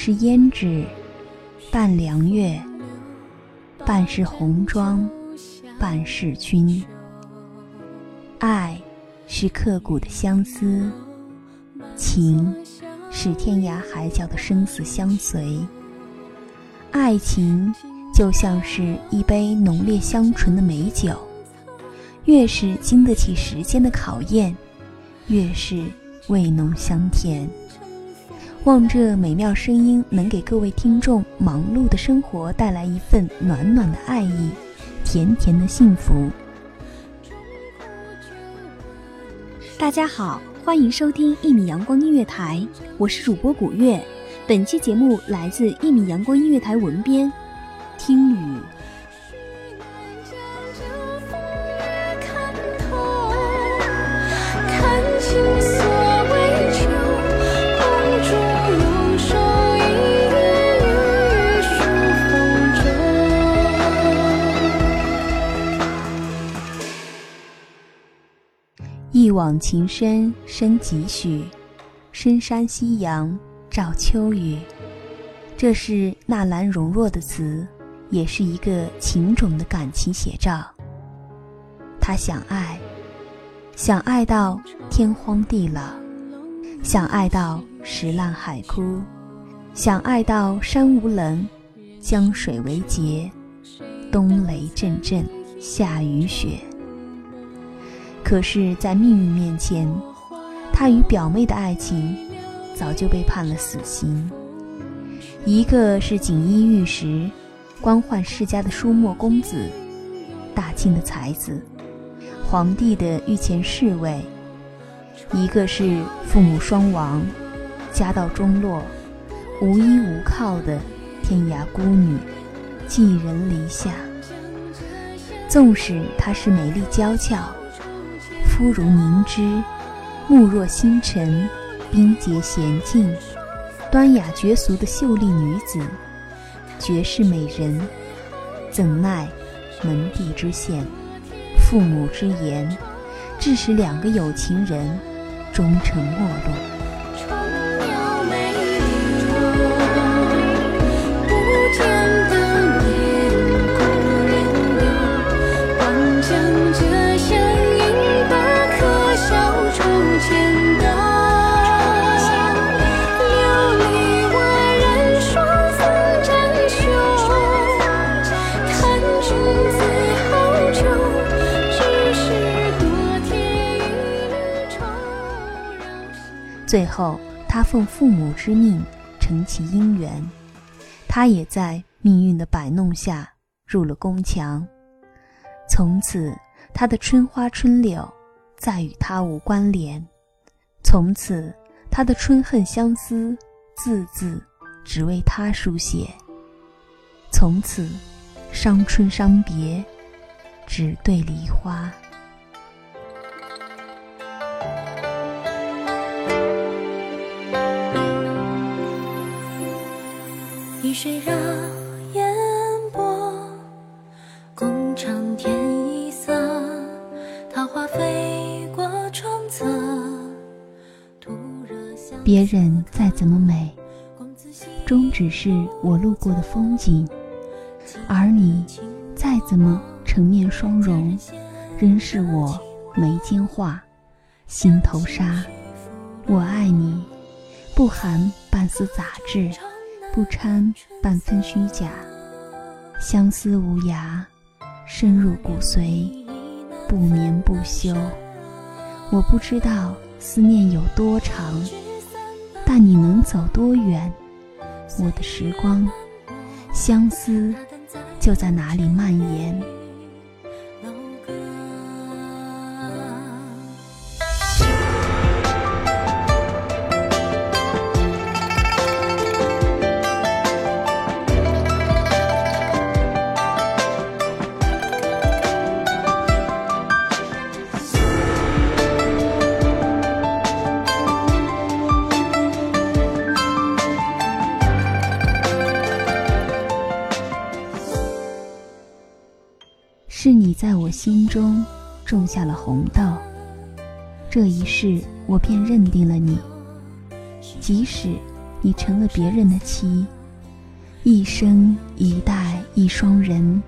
是胭脂，半凉月；半是红妆，半是君。爱是刻骨的相思，情是天涯海角的生死相随。爱情就像是一杯浓烈香醇的美酒，越是经得起时间的考验，越是味浓香甜。望这美妙声音能给各位听众忙碌的生活带来一份暖暖的爱意，甜甜的幸福。大家好，欢迎收听一米阳光音乐台，我是主播古月。本期节目来自一米阳光音乐台文编听雨。往情深深几许，深山夕阳照秋雨。这是纳兰容若的词，也是一个情种的感情写照。他想爱，想爱到天荒地老，想爱到石烂海枯，想爱到山无棱，江水为竭，冬雷阵阵，夏雨雪。可是，在命运面前，他与表妹的爱情早就被判了死刑。一个是锦衣玉食、官宦世家的书墨公子，大清的才子，皇帝的御前侍卫；一个是父母双亡、家道中落、无依无靠的天涯孤女，寄人篱下。纵使她是美丽娇俏。肤如凝脂，目若星辰，冰洁娴静，端雅绝俗的秀丽女子，绝世美人，怎奈门第之限，父母之言，致使两个有情人终成陌路。最后，他奉父母之命成其姻缘，他也在命运的摆弄下入了宫墙。从此，他的春花春柳再与他无关联；从此，他的春恨相思字字只为他书写；从此，伤春伤别，只对梨花。水绕烟波，共长天一色。桃花飞过窗侧，别人再怎么美，终只是我路过的风景；而你再怎么成面双容，仍是我眉间画，心头沙。我爱你，不含半丝杂质。不掺半分虚假，相思无涯，深入骨髓，不眠不休。我不知道思念有多长，但你能走多远？我的时光，相思就在哪里蔓延。心中种下了红豆，这一世我便认定了你。即使你成了别人的妻，一生一代一双人，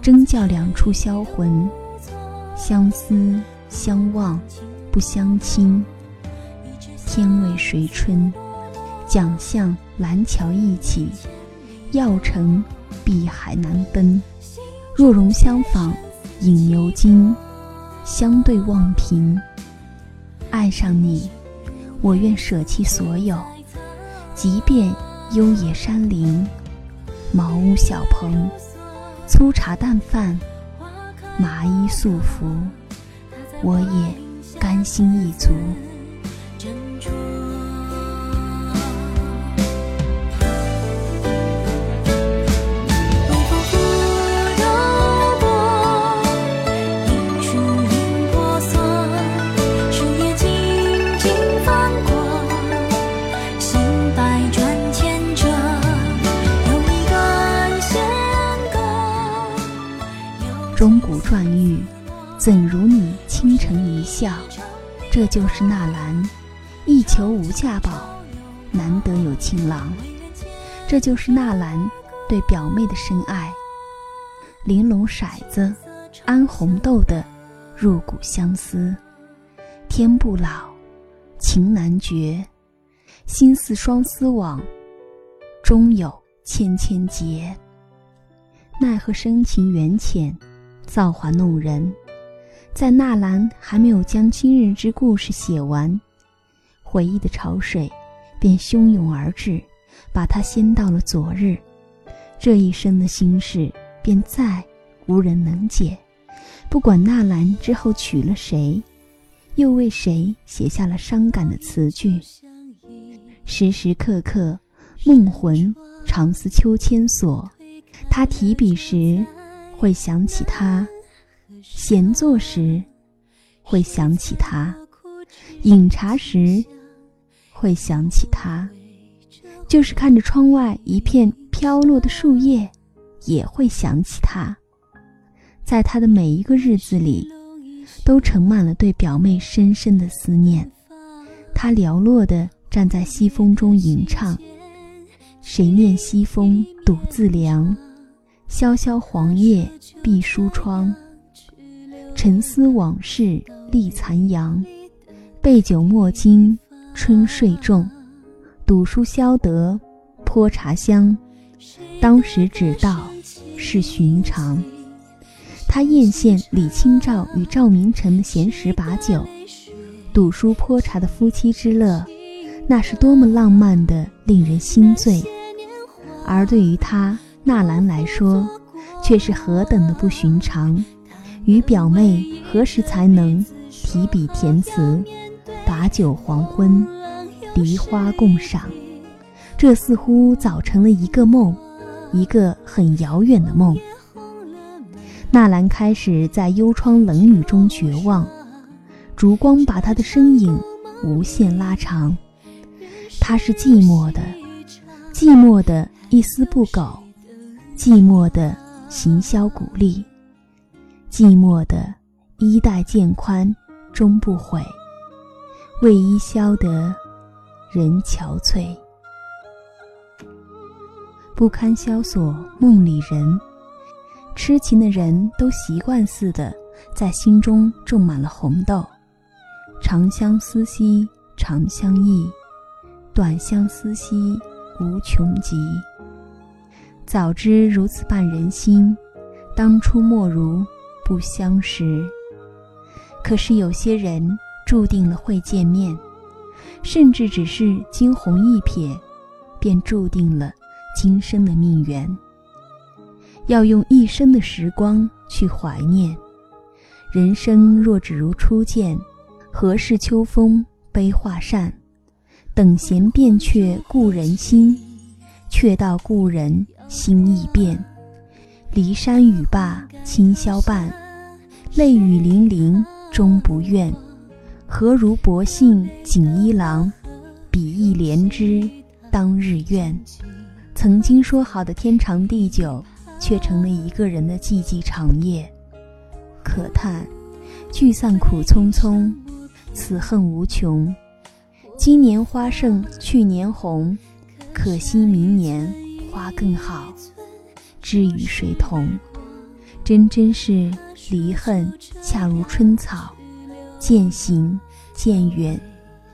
争叫两处销魂，相思相望不相亲。天为谁春？桨向蓝桥一起，要乘碧海难奔。若容相访，饮牛津，相对望平。爱上你，我愿舍弃所有，即便幽野山林，茅屋小棚，粗茶淡饭，麻衣素服，我也甘心一足。转玉，怎如你倾城一笑？这就是纳兰，一求无价宝，难得有情郎。这就是纳兰对表妹的深爱。玲珑骰子，安红豆的入骨相思。天不老，情难绝，心似双丝网，终有千千结。奈何深情缘浅。造化弄人，在纳兰还没有将今日之故事写完，回忆的潮水便汹涌而至，把他掀到了昨日。这一生的心事便再无人能解。不管纳兰之后娶了谁，又为谁写下了伤感的词句，时时刻刻梦魂常似秋千索。他提笔时。会想起他，闲坐时会想起他，饮茶时会想起他，就是看着窗外一片飘落的树叶，也会想起他。在他的每一个日子里，都盛满了对表妹深深的思念。他寥落地站在西风中吟唱：“谁念西风独自凉。”萧萧黄叶闭疏窗，沉思往事立残阳。备酒莫惊春睡重，赌书消得泼茶香。当时只道是寻常。他艳羡李清照与赵明诚的闲时把酒、赌书泼茶的夫妻之乐，那是多么浪漫的，令人心醉。而对于他。纳兰来说，却是何等的不寻常。与表妹何时才能提笔填词，把酒黄昏，梨花共赏？这似乎早成了一个梦，一个很遥远的梦。纳兰开始在幽窗冷雨中绝望，烛光把他的身影无限拉长。他是寂寞的，寂寞的一丝不苟，寂寞的行销鼓励，寂寞的衣带渐宽终不悔，为伊消得人憔悴。不堪萧索梦里人，痴情的人都习惯似的，在心中种满了红豆。长相思兮长相忆，短相思兮无穷极。早知如此绊人心，当初莫如不相识。可是有些人注定了会见面，甚至只是惊鸿一瞥，便注定了。今生的命缘，要用一生的时光去怀念。人生若只如初见，何事秋风悲画扇？等闲变却故人心，却道故人心易变。骊山语罢清宵半，泪雨霖铃终不怨。何如薄幸锦衣郎，比翼连枝当日愿。曾经说好的天长地久，却成了一个人的寂寂长夜。可叹，聚散苦匆匆，此恨无穷。今年花胜去年红，可惜明年花更好。知与谁同？真真是离恨，恰如春草，渐行渐远，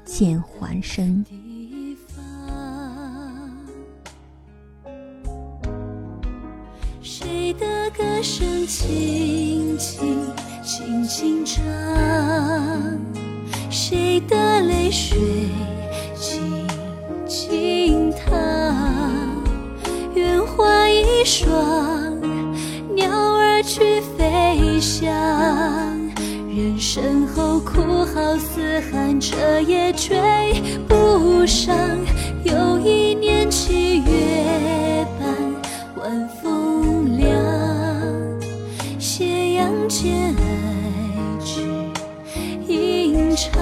渐还生。谁的歌声轻轻轻轻唱，谁的泪水身后哭号嘶喊，彻夜追不上。又一年七月半，晚风凉。见爱只吟唱，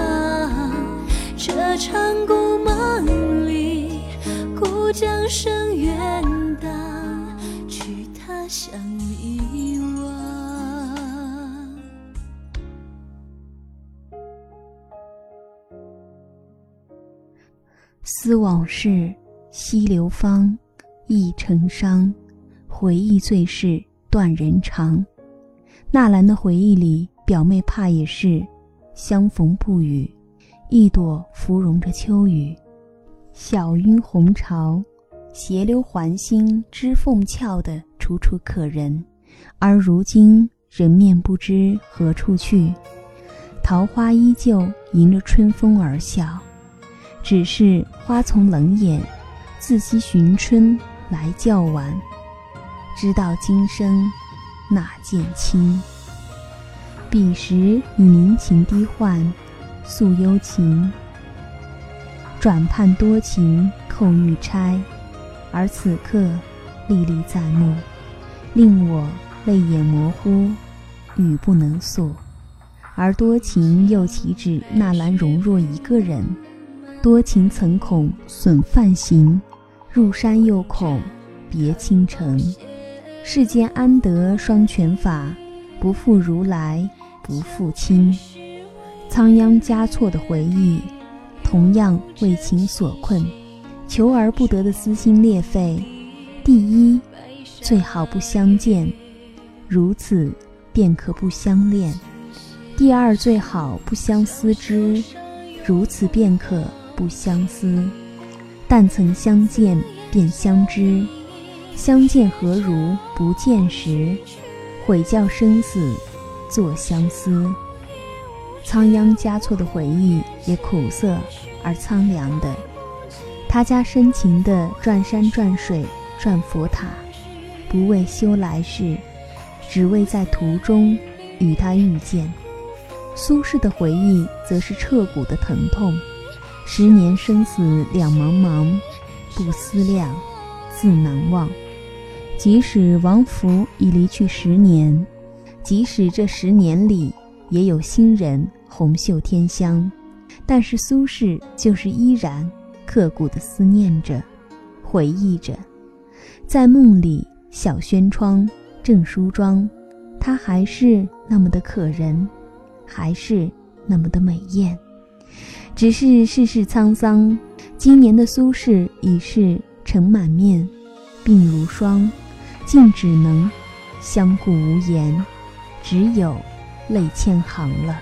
这场故梦里，故将声远荡，去他乡遗忘。思往事，西流芳，忆成伤，回忆最是断人肠。纳兰的回忆里，表妹怕也是相逢不语，一朵芙蓉着秋雨，晓晕红潮，斜流环心，枝凤翘的楚楚可人。而如今人面不知何处去，桃花依旧迎着春风而笑，只是花丛冷眼，自惜寻春来较晚。知道今生。那见亲？彼时已凝情低唤，诉幽情。转盼多情扣玉钗，而此刻历历在目，令我泪眼模糊，语不能诉。而多情又岂止纳兰容若一个人？多情曾恐损梵行，入山又恐别倾城。世间安得双全法？不负如来不负卿。仓央嘉措的回忆，同样为情所困，求而不得的撕心裂肺。第一，最好不相见，如此便可不相恋；第二，最好不相思之，如此便可不相思。但曾相见便相知。相见何如不见时？悔教生死作相思。仓央嘉措的回忆也苦涩而苍凉的。他家深情地转山转水转佛塔，不为修来世，只为在途中与他遇见。苏轼的回忆则是彻骨的疼痛。十年生死两茫茫，不思量，自难忘。即使王弗已离去十年，即使这十年里也有新人红袖添香，但是苏轼就是依然刻骨的思念着，回忆着，在梦里小轩窗正梳妆，她还是那么的可人，还是那么的美艳。只是世事沧桑，今年的苏轼已是尘满面，鬓如霜，竟只能相顾无言，只有泪千行了。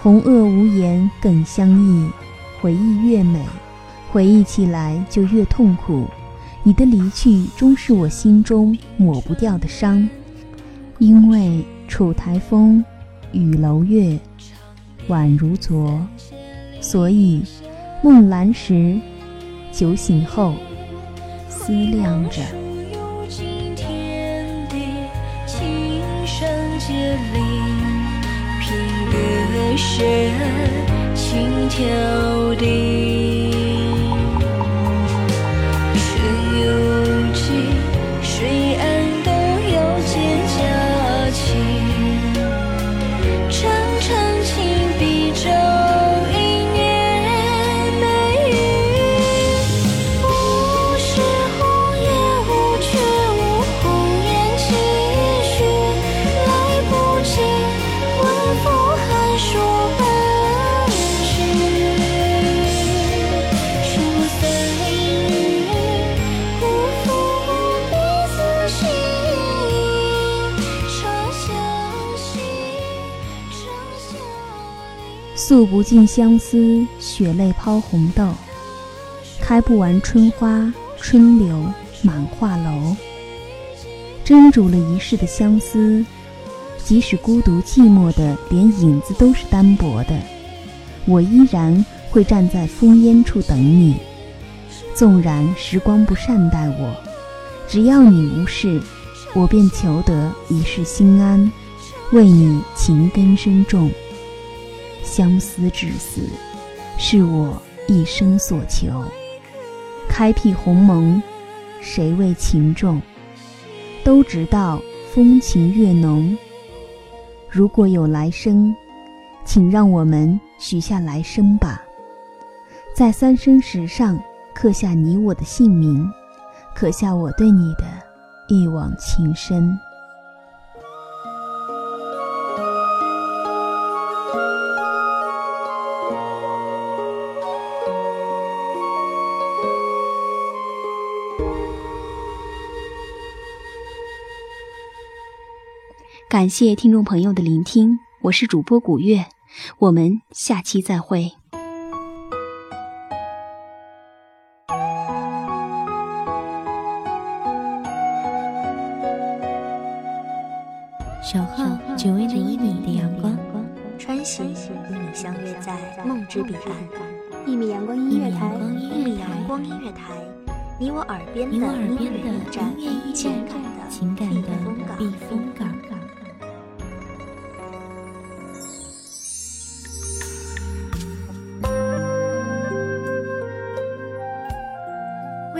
红萼无言更相忆，回忆越美，回忆起来就越痛苦。你的离去终是我心中抹不掉的伤，因为楚台风，雨楼月，宛如昨。所以，梦阑时，酒醒后，思量着。轻挑滴。诉不尽相思，血泪抛红豆。开不完春花，春柳满画楼。斟酌了一世的相思，即使孤独寂寞的，连影子都是单薄的，我依然会站在烽烟处等你。纵然时光不善待我，只要你无事，我便求得一世心安，为你情根深重。相思至死，是我一生所求。开辟鸿蒙，谁为情重？都知道风情月浓。如果有来生，请让我们许下来生吧，在三生石上刻下你我的姓名，刻下我对你的一往情深。感谢听众朋友的聆听，我是主播古月，我们下期再会。小号只为那一米的阳光，穿行与你相约在梦之彼岸。一米阳光音乐台，一米阳光音乐台，你我耳边的音乐驿站，情感的避风港。